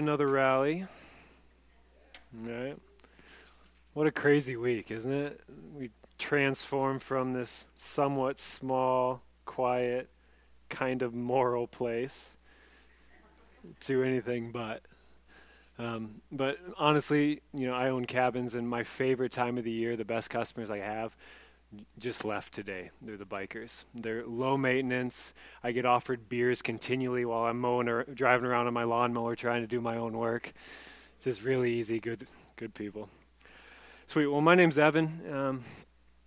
Another rally. All right. What a crazy week, isn't it? We transform from this somewhat small, quiet, kind of moral place to anything but. Um, but honestly, you know, I own cabins, and my favorite time of the year, the best customers I have, just left today. They're the bikers. They're low maintenance. I get offered beers continually while I'm mowing or driving around on my lawnmower trying to do my own work. It's just really easy, good, good people. Sweet. Well, my name's Evan, um,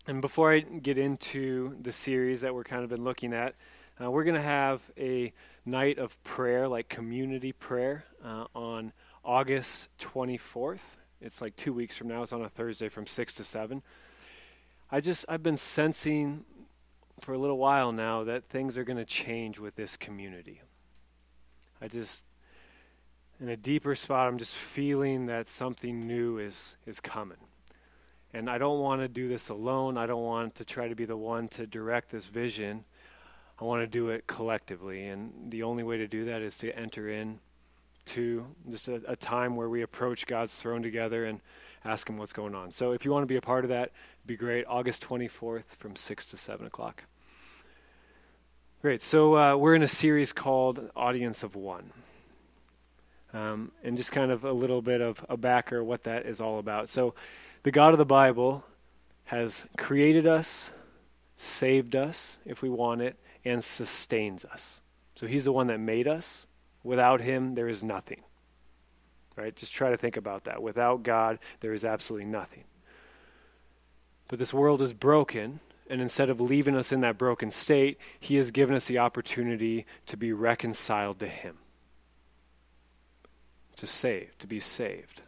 and before I get into the series that we're kind of been looking at, uh, we're going to have a night of prayer, like community prayer, uh, on August 24th. It's like two weeks from now. It's on a Thursday from six to seven. I just I've been sensing for a little while now that things are going to change with this community. I just in a deeper spot I'm just feeling that something new is is coming. And I don't want to do this alone. I don't want to try to be the one to direct this vision. I want to do it collectively and the only way to do that is to enter in to just a, a time where we approach God's throne together and ask him what's going on. So if you want to be a part of that, be great. August 24th from 6 to 7 o'clock. Great. So uh, we're in a series called Audience of One. Um, and just kind of a little bit of a backer what that is all about. So the God of the Bible has created us, saved us if we want it, and sustains us. So he's the one that made us. Without him, there is nothing. Right? Just try to think about that. Without God, there is absolutely nothing. But this world is broken, and instead of leaving us in that broken state, He has given us the opportunity to be reconciled to Him, to save, to be saved.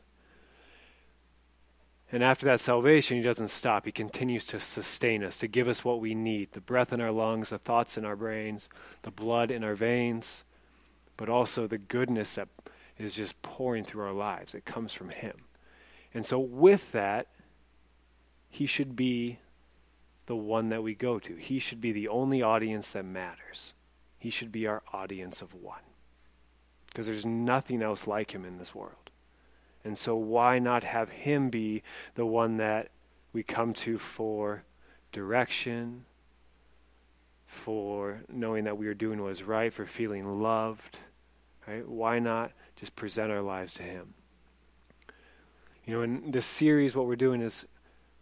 And after that salvation, He doesn't stop. He continues to sustain us, to give us what we need the breath in our lungs, the thoughts in our brains, the blood in our veins, but also the goodness that is just pouring through our lives. It comes from Him. And so, with that, He should be the one that we go to. He should be the only audience that matters. He should be our audience of one. Because there's nothing else like Him in this world. And so, why not have Him be the one that we come to for direction, for knowing that we are doing what is right, for feeling loved? Right? Why not just present our lives to Him. You know, in this series, what we're doing is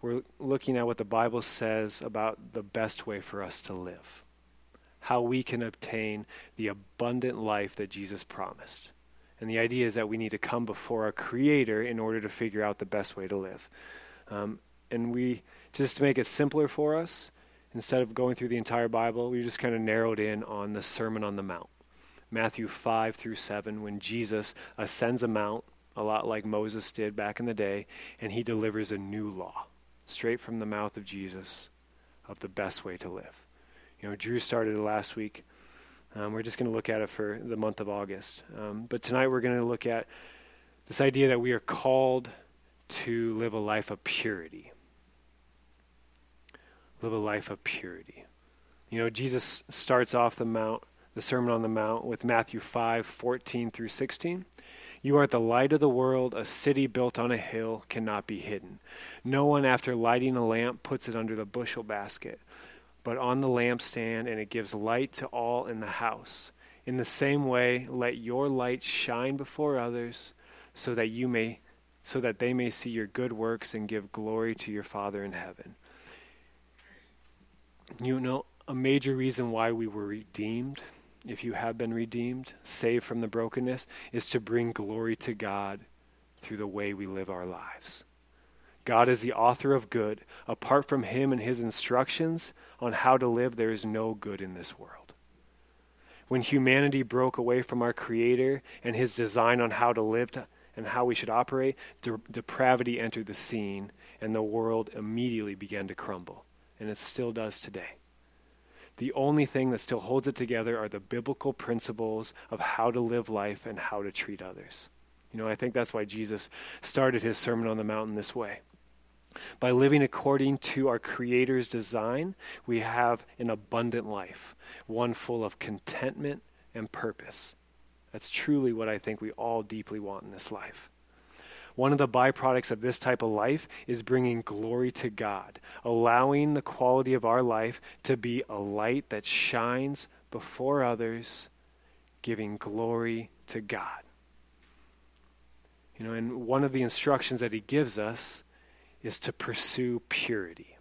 we're looking at what the Bible says about the best way for us to live, how we can obtain the abundant life that Jesus promised. And the idea is that we need to come before our Creator in order to figure out the best way to live. Um, and we, just to make it simpler for us, instead of going through the entire Bible, we just kind of narrowed in on the Sermon on the Mount. Matthew 5 through 7, when Jesus ascends a mount, a lot like Moses did back in the day, and he delivers a new law straight from the mouth of Jesus of the best way to live. You know, Drew started last week. Um, we're just going to look at it for the month of August. Um, but tonight we're going to look at this idea that we are called to live a life of purity. Live a life of purity. You know, Jesus starts off the mount the Sermon on the Mount with Matthew 5 14 through 16. You are the light of the world. A city built on a hill cannot be hidden. No one, after lighting a lamp, puts it under the bushel basket, but on the lampstand, and it gives light to all in the house. In the same way, let your light shine before others, so that you may so that they may see your good works and give glory to your Father in heaven. You know, a major reason why we were redeemed if you have been redeemed, saved from the brokenness, is to bring glory to God through the way we live our lives. God is the author of good. Apart from Him and His instructions on how to live, there is no good in this world. When humanity broke away from our Creator and His design on how to live to, and how we should operate, de- depravity entered the scene, and the world immediately began to crumble. And it still does today the only thing that still holds it together are the biblical principles of how to live life and how to treat others. You know, I think that's why Jesus started his Sermon on the Mountain this way. By living according to our Creator's design, we have an abundant life, one full of contentment and purpose. That's truly what I think we all deeply want in this life. One of the byproducts of this type of life is bringing glory to God, allowing the quality of our life to be a light that shines before others, giving glory to God. You know, and one of the instructions that he gives us is to pursue purity.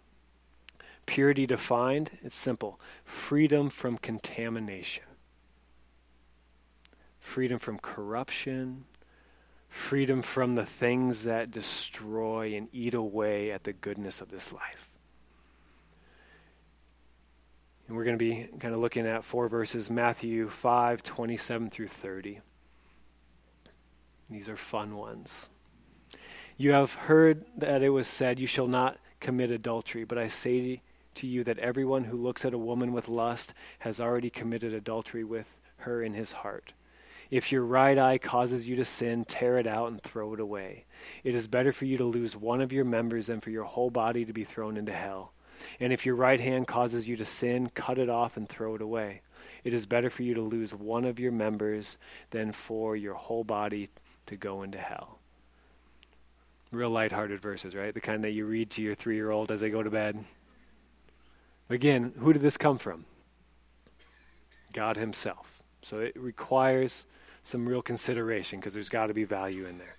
Purity defined, it's simple freedom from contamination, freedom from corruption, freedom from the things that destroy and eat away at the goodness of this life. And we're going to be kind of looking at four verses Matthew 5 27 through 30. These are fun ones. You have heard that it was said, You shall not commit adultery, but I say to you that everyone who looks at a woman with lust has already committed adultery with her in his heart. If your right eye causes you to sin, tear it out and throw it away. It is better for you to lose one of your members than for your whole body to be thrown into hell. And if your right hand causes you to sin, cut it off and throw it away. It is better for you to lose one of your members than for your whole body to go into hell. Real lighthearted verses, right? The kind that you read to your three year old as they go to bed. Again, who did this come from? God Himself. So it requires some real consideration because there's got to be value in there.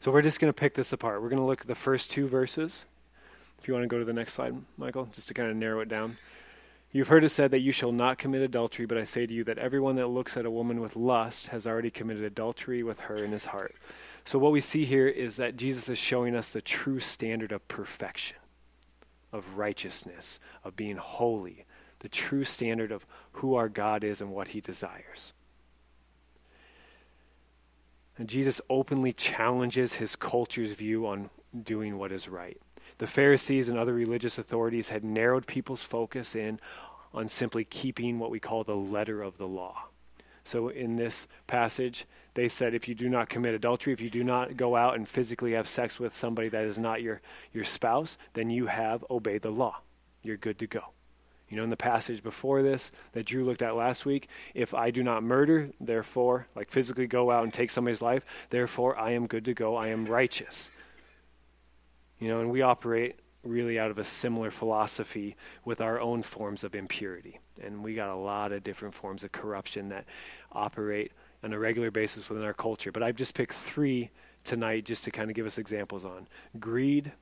So we're just going to pick this apart. We're going to look at the first two verses. If you want to go to the next slide, Michael, just to kind of narrow it down. You've heard it said that you shall not commit adultery, but I say to you that everyone that looks at a woman with lust has already committed adultery with her in his heart. So, what we see here is that Jesus is showing us the true standard of perfection, of righteousness, of being holy, the true standard of who our God is and what he desires. And Jesus openly challenges his culture's view on doing what is right. The Pharisees and other religious authorities had narrowed people's focus in on simply keeping what we call the letter of the law. So in this passage, they said if you do not commit adultery, if you do not go out and physically have sex with somebody that is not your, your spouse, then you have obeyed the law. You're good to go. You know, in the passage before this that Drew looked at last week, if I do not murder, therefore, like physically go out and take somebody's life, therefore I am good to go. I am righteous. You know, and we operate really out of a similar philosophy with our own forms of impurity. And we got a lot of different forms of corruption that operate on a regular basis within our culture. But I've just picked three tonight just to kind of give us examples on greed,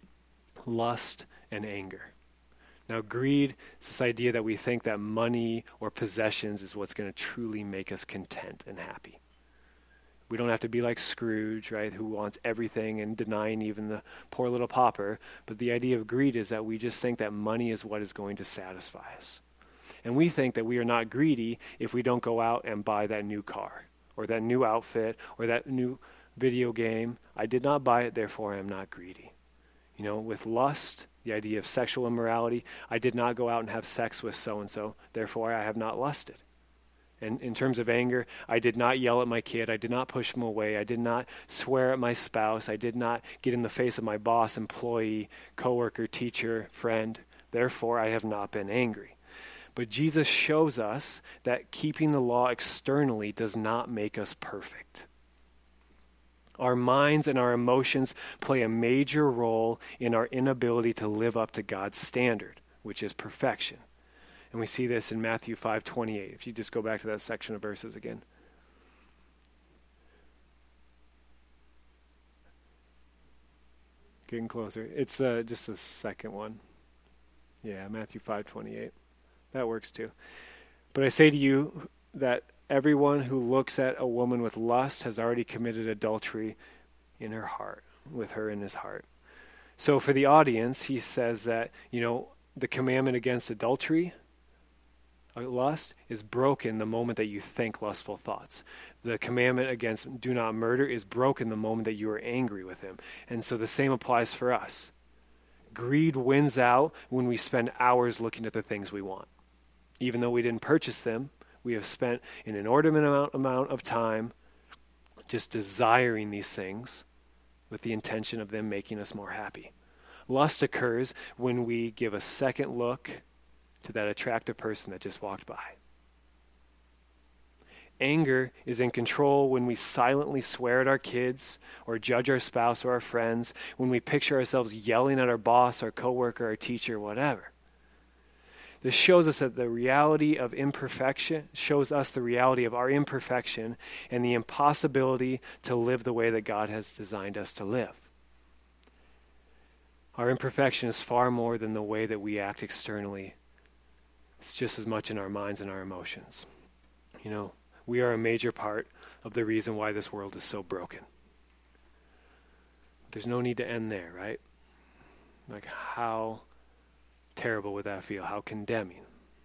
lust, and anger. Now, greed is this idea that we think that money or possessions is what's going to truly make us content and happy. We don't have to be like Scrooge, right, who wants everything and denying even the poor little pauper. But the idea of greed is that we just think that money is what is going to satisfy us. And we think that we are not greedy if we don't go out and buy that new car or that new outfit or that new video game. I did not buy it, therefore I am not greedy. You know, with lust, the idea of sexual immorality, I did not go out and have sex with so and so, therefore I have not lusted. And in terms of anger, I did not yell at my kid. I did not push him away. I did not swear at my spouse. I did not get in the face of my boss, employee, coworker, teacher, friend. Therefore, I have not been angry. But Jesus shows us that keeping the law externally does not make us perfect. Our minds and our emotions play a major role in our inability to live up to God's standard, which is perfection. And we see this in Matthew 5:28. If you just go back to that section of verses again. Getting closer. It's uh, just the second one. Yeah, Matthew 5:28. That works too. But I say to you that everyone who looks at a woman with lust has already committed adultery in her heart, with her in his heart. So for the audience, he says that, you know, the commandment against adultery uh, lust is broken the moment that you think lustful thoughts. The commandment against do not murder is broken the moment that you are angry with him. And so the same applies for us. Greed wins out when we spend hours looking at the things we want. Even though we didn't purchase them, we have spent an inordinate amount, amount of time just desiring these things with the intention of them making us more happy. Lust occurs when we give a second look to that attractive person that just walked by. Anger is in control when we silently swear at our kids or judge our spouse or our friends, when we picture ourselves yelling at our boss, our coworker, our teacher, whatever. This shows us that the reality of imperfection shows us the reality of our imperfection and the impossibility to live the way that God has designed us to live. Our imperfection is far more than the way that we act externally. It's just as much in our minds and our emotions. You know, we are a major part of the reason why this world is so broken. There's no need to end there, right? Like, how terrible would that feel? How condemning.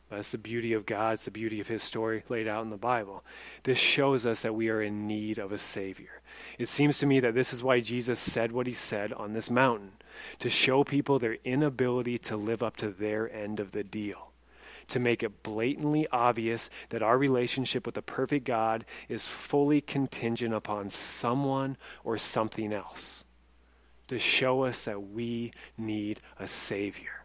That's the beauty of God. It's the beauty of His story laid out in the Bible. This shows us that we are in need of a Savior. It seems to me that this is why Jesus said what He said on this mountain to show people their inability to live up to their end of the deal. To make it blatantly obvious that our relationship with the perfect God is fully contingent upon someone or something else. To show us that we need a Savior.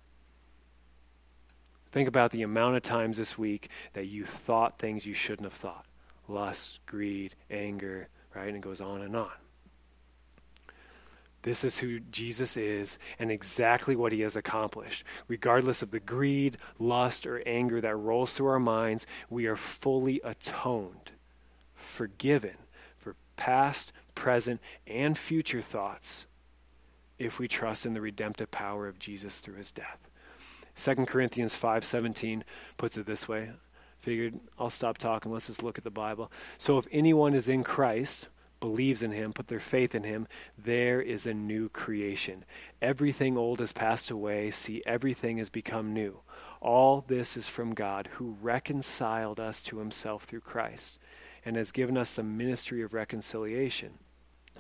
Think about the amount of times this week that you thought things you shouldn't have thought lust, greed, anger, right? And it goes on and on. This is who Jesus is and exactly what he has accomplished. Regardless of the greed, lust, or anger that rolls through our minds, we are fully atoned, forgiven for past, present, and future thoughts if we trust in the redemptive power of Jesus through his death. 2 Corinthians 5:17 puts it this way. Figured I'll stop talking. Let's just look at the Bible. So if anyone is in Christ, believes in him, put their faith in him, there is a new creation. Everything old has passed away. See, everything has become new. All this is from God, who reconciled us to himself through Christ and has given us the ministry of reconciliation.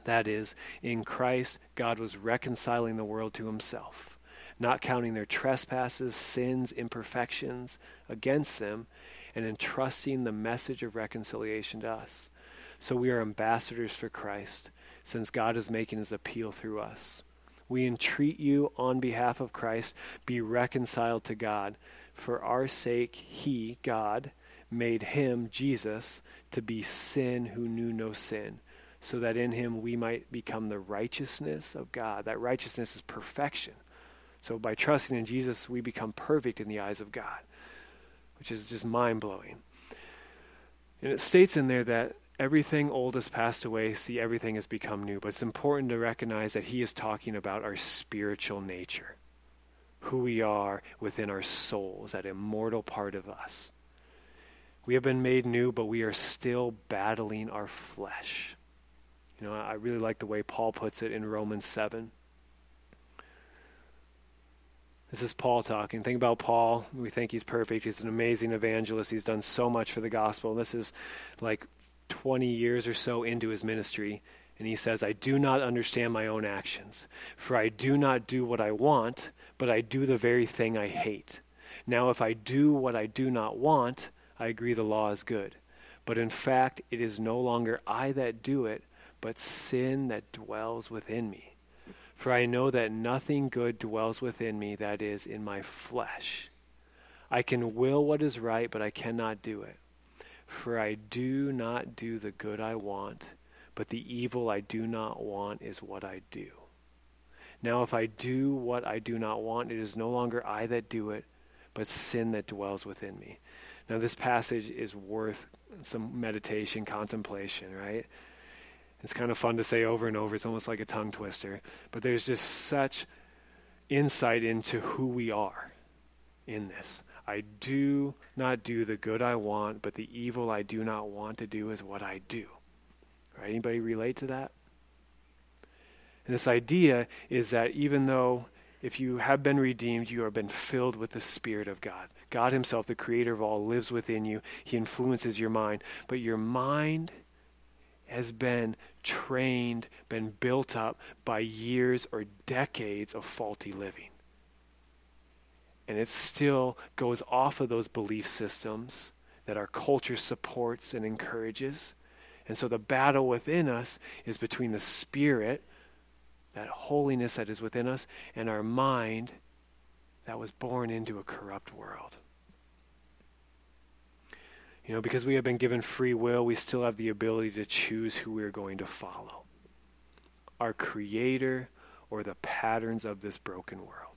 That is, in Christ, God was reconciling the world to himself not counting their trespasses, sins, imperfections against them, and entrusting the message of reconciliation to us. So we are ambassadors for Christ, since God is making his appeal through us. We entreat you on behalf of Christ, be reconciled to God. For our sake, he, God, made him, Jesus, to be sin who knew no sin, so that in him we might become the righteousness of God. That righteousness is perfection. So by trusting in Jesus, we become perfect in the eyes of God, which is just mind blowing. And it states in there that everything old has passed away, see, everything has become new. But it's important to recognize that he is talking about our spiritual nature, who we are within our souls, that immortal part of us. We have been made new, but we are still battling our flesh. You know, I really like the way Paul puts it in Romans 7. This is Paul talking. Think about Paul. We think he's perfect. He's an amazing evangelist. He's done so much for the gospel. This is like 20 years or so into his ministry. And he says, I do not understand my own actions, for I do not do what I want, but I do the very thing I hate. Now, if I do what I do not want, I agree the law is good. But in fact, it is no longer I that do it, but sin that dwells within me. For I know that nothing good dwells within me, that is, in my flesh. I can will what is right, but I cannot do it. For I do not do the good I want, but the evil I do not want is what I do. Now, if I do what I do not want, it is no longer I that do it, but sin that dwells within me. Now, this passage is worth some meditation, contemplation, right? It's kind of fun to say over and over. It's almost like a tongue twister. But there's just such insight into who we are in this. I do not do the good I want, but the evil I do not want to do is what I do. Right? Anybody relate to that? And this idea is that even though if you have been redeemed, you have been filled with the Spirit of God. God Himself, the creator of all, lives within you. He influences your mind. But your mind has been trained, been built up by years or decades of faulty living. And it still goes off of those belief systems that our culture supports and encourages. And so the battle within us is between the spirit, that holiness that is within us, and our mind that was born into a corrupt world. You know, because we have been given free will, we still have the ability to choose who we're going to follow our Creator or the patterns of this broken world.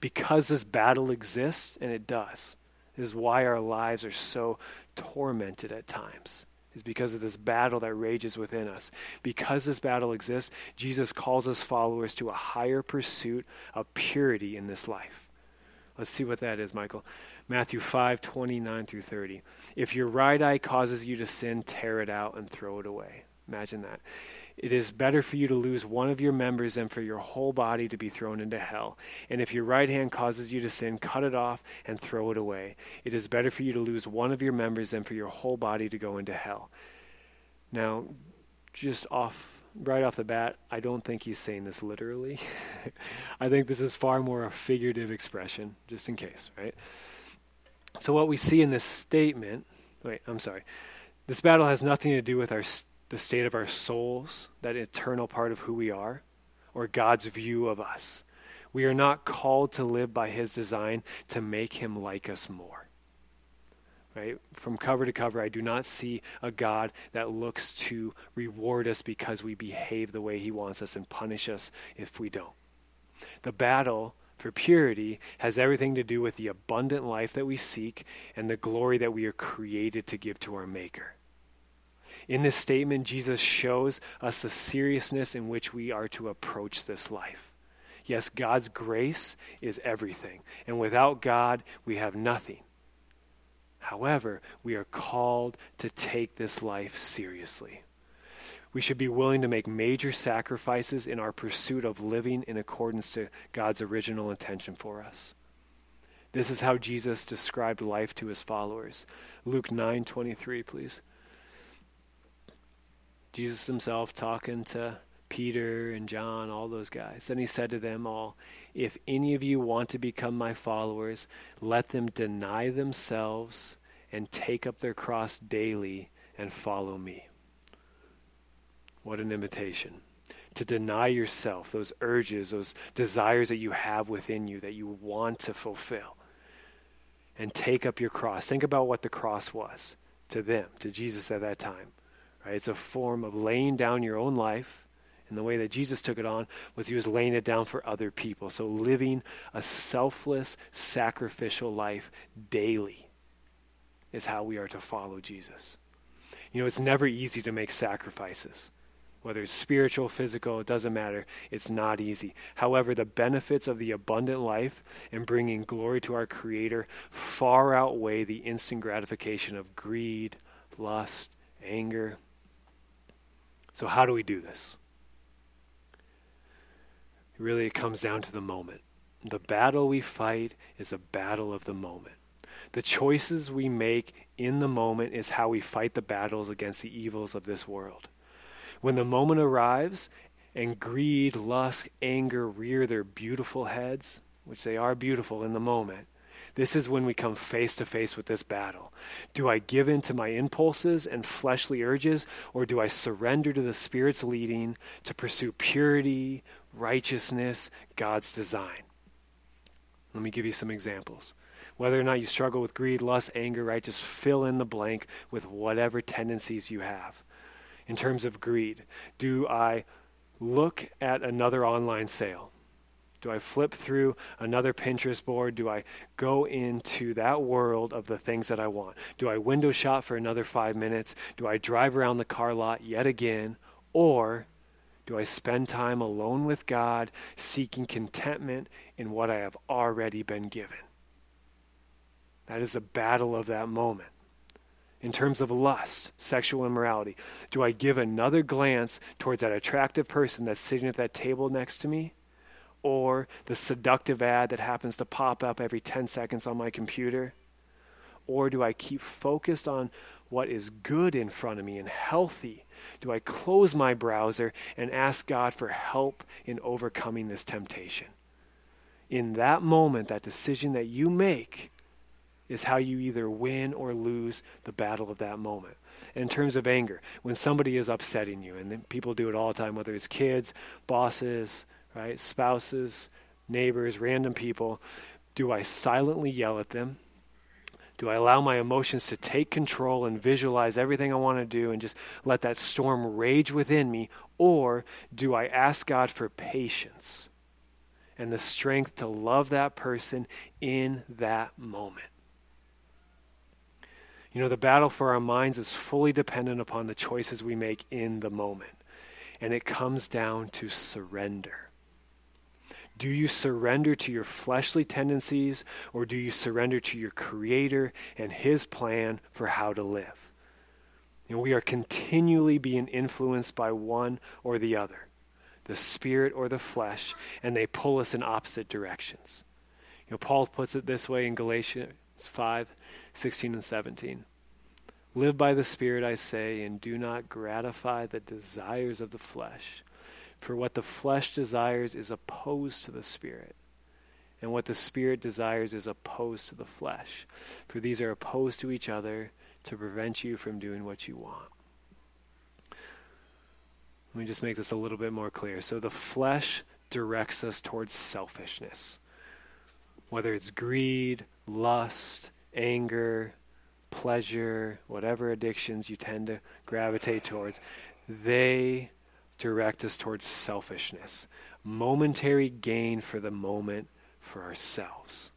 Because this battle exists, and it does, is why our lives are so tormented at times is because of this battle that rages within us. Because this battle exists, Jesus calls us followers to a higher pursuit of purity in this life. Let's see what that is, Michael. Matthew 5, 29 through 30. If your right eye causes you to sin, tear it out and throw it away. Imagine that. It is better for you to lose one of your members than for your whole body to be thrown into hell. And if your right hand causes you to sin, cut it off and throw it away. It is better for you to lose one of your members than for your whole body to go into hell. Now, just off right off the bat, I don't think he's saying this literally. I think this is far more a figurative expression, just in case, right? So what we see in this statement, wait, I'm sorry. This battle has nothing to do with our the state of our souls, that eternal part of who we are, or God's view of us. We are not called to live by His design to make Him like us more. Right? From cover to cover, I do not see a God that looks to reward us because we behave the way He wants us and punish us if we don't. The battle for purity has everything to do with the abundant life that we seek and the glory that we are created to give to our Maker. In this statement, Jesus shows us the seriousness in which we are to approach this life. Yes, God's grace is everything, and without God, we have nothing. However, we are called to take this life seriously. We should be willing to make major sacrifices in our pursuit of living in accordance to God's original intention for us. This is how Jesus described life to his followers. Luke 9:23, please. Jesus himself talking to Peter and John, all those guys. Then he said to them all, If any of you want to become my followers, let them deny themselves and take up their cross daily and follow me. What an invitation. To deny yourself, those urges, those desires that you have within you that you want to fulfill, and take up your cross. Think about what the cross was to them, to Jesus at that time. Right? It's a form of laying down your own life. And the way that Jesus took it on was he was laying it down for other people. So living a selfless, sacrificial life daily is how we are to follow Jesus. You know, it's never easy to make sacrifices. Whether it's spiritual, physical, it doesn't matter. It's not easy. However, the benefits of the abundant life and bringing glory to our Creator far outweigh the instant gratification of greed, lust, anger, so, how do we do this? Really, it comes down to the moment. The battle we fight is a battle of the moment. The choices we make in the moment is how we fight the battles against the evils of this world. When the moment arrives and greed, lust, anger rear their beautiful heads, which they are beautiful in the moment, this is when we come face to face with this battle. Do I give in to my impulses and fleshly urges, or do I surrender to the Spirit's leading to pursue purity, righteousness, God's design? Let me give you some examples. Whether or not you struggle with greed, lust, anger, right, just fill in the blank with whatever tendencies you have. In terms of greed, do I look at another online sale? Do I flip through another Pinterest board? Do I go into that world of the things that I want? Do I window shop for another five minutes? Do I drive around the car lot yet again? Or do I spend time alone with God, seeking contentment in what I have already been given? That is a battle of that moment. In terms of lust, sexual immorality, do I give another glance towards that attractive person that's sitting at that table next to me? Or the seductive ad that happens to pop up every 10 seconds on my computer? Or do I keep focused on what is good in front of me and healthy? Do I close my browser and ask God for help in overcoming this temptation? In that moment, that decision that you make is how you either win or lose the battle of that moment. in terms of anger, when somebody is upsetting you, and people do it all the time, whether it's kids, bosses, right? Spouses, neighbors, random people. Do I silently yell at them? Do I allow my emotions to take control and visualize everything I want to do and just let that storm rage within me? Or do I ask God for patience and the strength to love that person in that moment? You know, the battle for our minds is fully dependent upon the choices we make in the moment. And it comes down to surrender. Do you surrender to your fleshly tendencies or do you surrender to your Creator and His plan for how to live? Know, we are continually being influenced by one or the other, the spirit or the flesh, and they pull us in opposite directions. You know, Paul puts it this way in Galatians 5 16 and 17. Live by the Spirit, I say, and do not gratify the desires of the flesh. For what the flesh desires is opposed to the Spirit, and what the Spirit desires is opposed to the flesh. For these are opposed to each other to prevent you from doing what you want. Let me just make this a little bit more clear. So the flesh directs us towards selfishness, whether it's greed, lust, anger, pleasure, whatever addictions you tend to gravitate towards, they direct us towards selfishness, momentary gain for the moment for ourselves.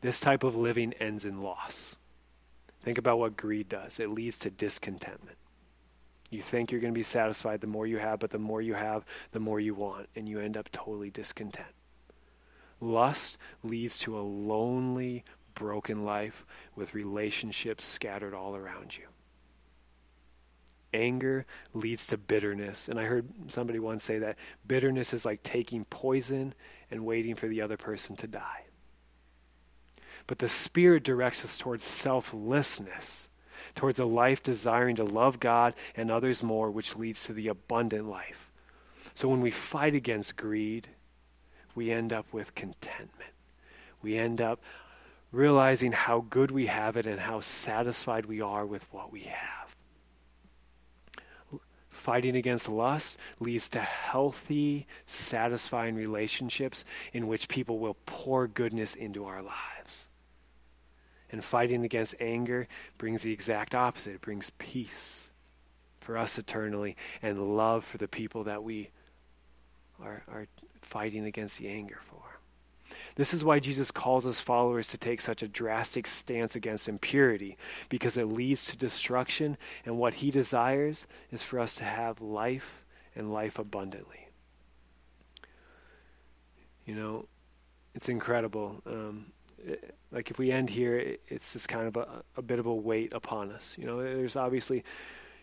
This type of living ends in loss. Think about what greed does it leads to discontentment. You think you're going to be satisfied the more you have, but the more you have, the more you want, and you end up totally discontent. Lust leads to a lonely, broken life with relationships scattered all around you. Anger leads to bitterness. And I heard somebody once say that bitterness is like taking poison and waiting for the other person to die. But the Spirit directs us towards selflessness, towards a life desiring to love God and others more, which leads to the abundant life. So when we fight against greed, we end up with contentment. We end up realizing how good we have it and how satisfied we are with what we have. Fighting against lust leads to healthy, satisfying relationships in which people will pour goodness into our lives. And fighting against anger brings the exact opposite. It brings peace for us eternally and love for the people that we are, are fighting against the anger for. This is why Jesus calls his followers to take such a drastic stance against impurity, because it leads to destruction, and what he desires is for us to have life and life abundantly. You know, it's incredible. Um, it, like if we end here, it, it's just kind of a, a bit of a weight upon us. You know, there's obviously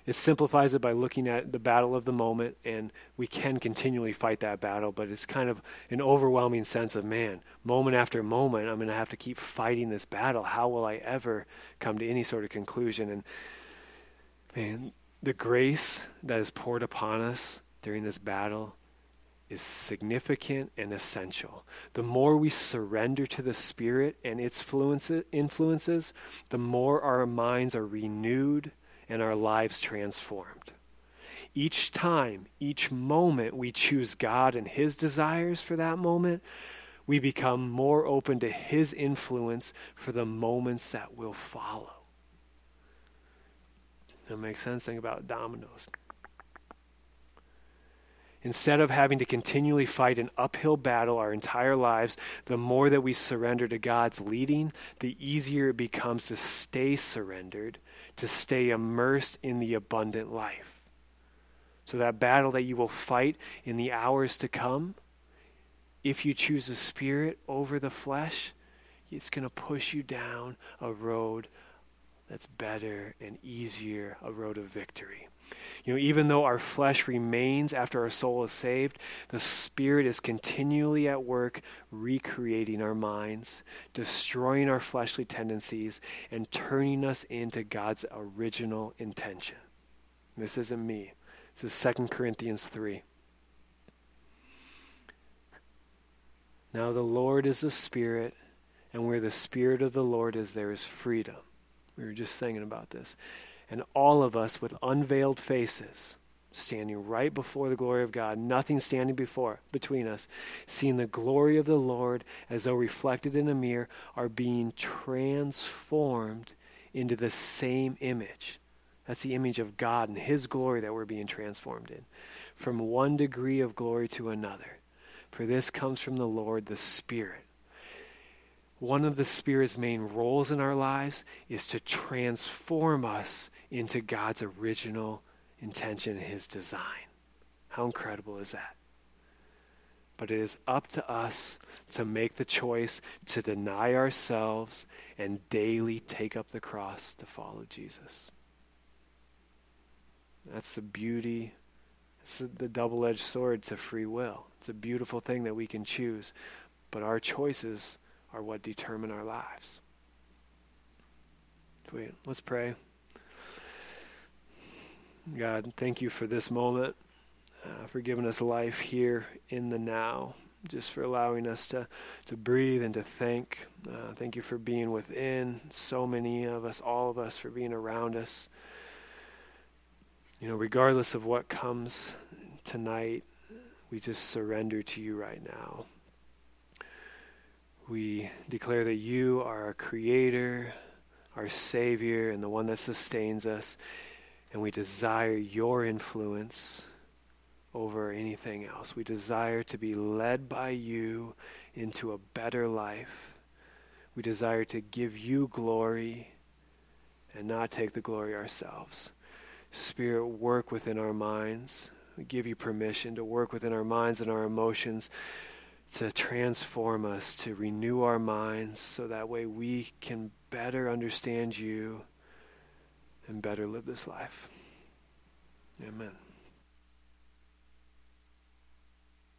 it simplifies it by looking at the battle of the moment, and we can continually fight that battle, but it's kind of an overwhelming sense of man, moment after moment, I'm going to have to keep fighting this battle. How will I ever come to any sort of conclusion? And man, the grace that is poured upon us during this battle is significant and essential. The more we surrender to the Spirit and its influences, the more our minds are renewed and our lives transformed. Each time, each moment we choose God and His desires for that moment, we become more open to His influence for the moments that will follow. That makes sense? Think about dominoes. Instead of having to continually fight an uphill battle our entire lives, the more that we surrender to God's leading, the easier it becomes to stay surrendered to stay immersed in the abundant life. So, that battle that you will fight in the hours to come, if you choose the spirit over the flesh, it's going to push you down a road that's better and easier, a road of victory. You know, even though our flesh remains after our soul is saved, the Spirit is continually at work recreating our minds, destroying our fleshly tendencies, and turning us into God's original intention. This isn't me. This is 2 Corinthians 3. Now the Lord is the Spirit, and where the Spirit of the Lord is, there is freedom. We were just singing about this and all of us with unveiled faces. standing right before the glory of God, nothing standing before between us, seeing the glory of the Lord as though reflected in a mirror, are being transformed into the same image. That's the image of God and His glory that we're being transformed in. From one degree of glory to another. For this comes from the Lord, the Spirit. One of the Spirit's main roles in our lives is to transform us into God's original intention, and his design. How incredible is that? But it is up to us to make the choice to deny ourselves and daily take up the cross to follow Jesus. That's the beauty. It's the double edged sword to free will. It's a beautiful thing that we can choose, but our choices are what determine our lives. Let's pray. God, thank you for this moment, uh, for giving us life here in the now, just for allowing us to, to breathe and to think. Uh, thank you for being within so many of us, all of us, for being around us. You know, regardless of what comes tonight, we just surrender to you right now. We declare that you are our creator, our savior, and the one that sustains us and we desire your influence over anything else. We desire to be led by you into a better life. We desire to give you glory and not take the glory ourselves. Spirit, work within our minds. We give you permission to work within our minds and our emotions to transform us, to renew our minds, so that way we can better understand you and better live this life. Amen.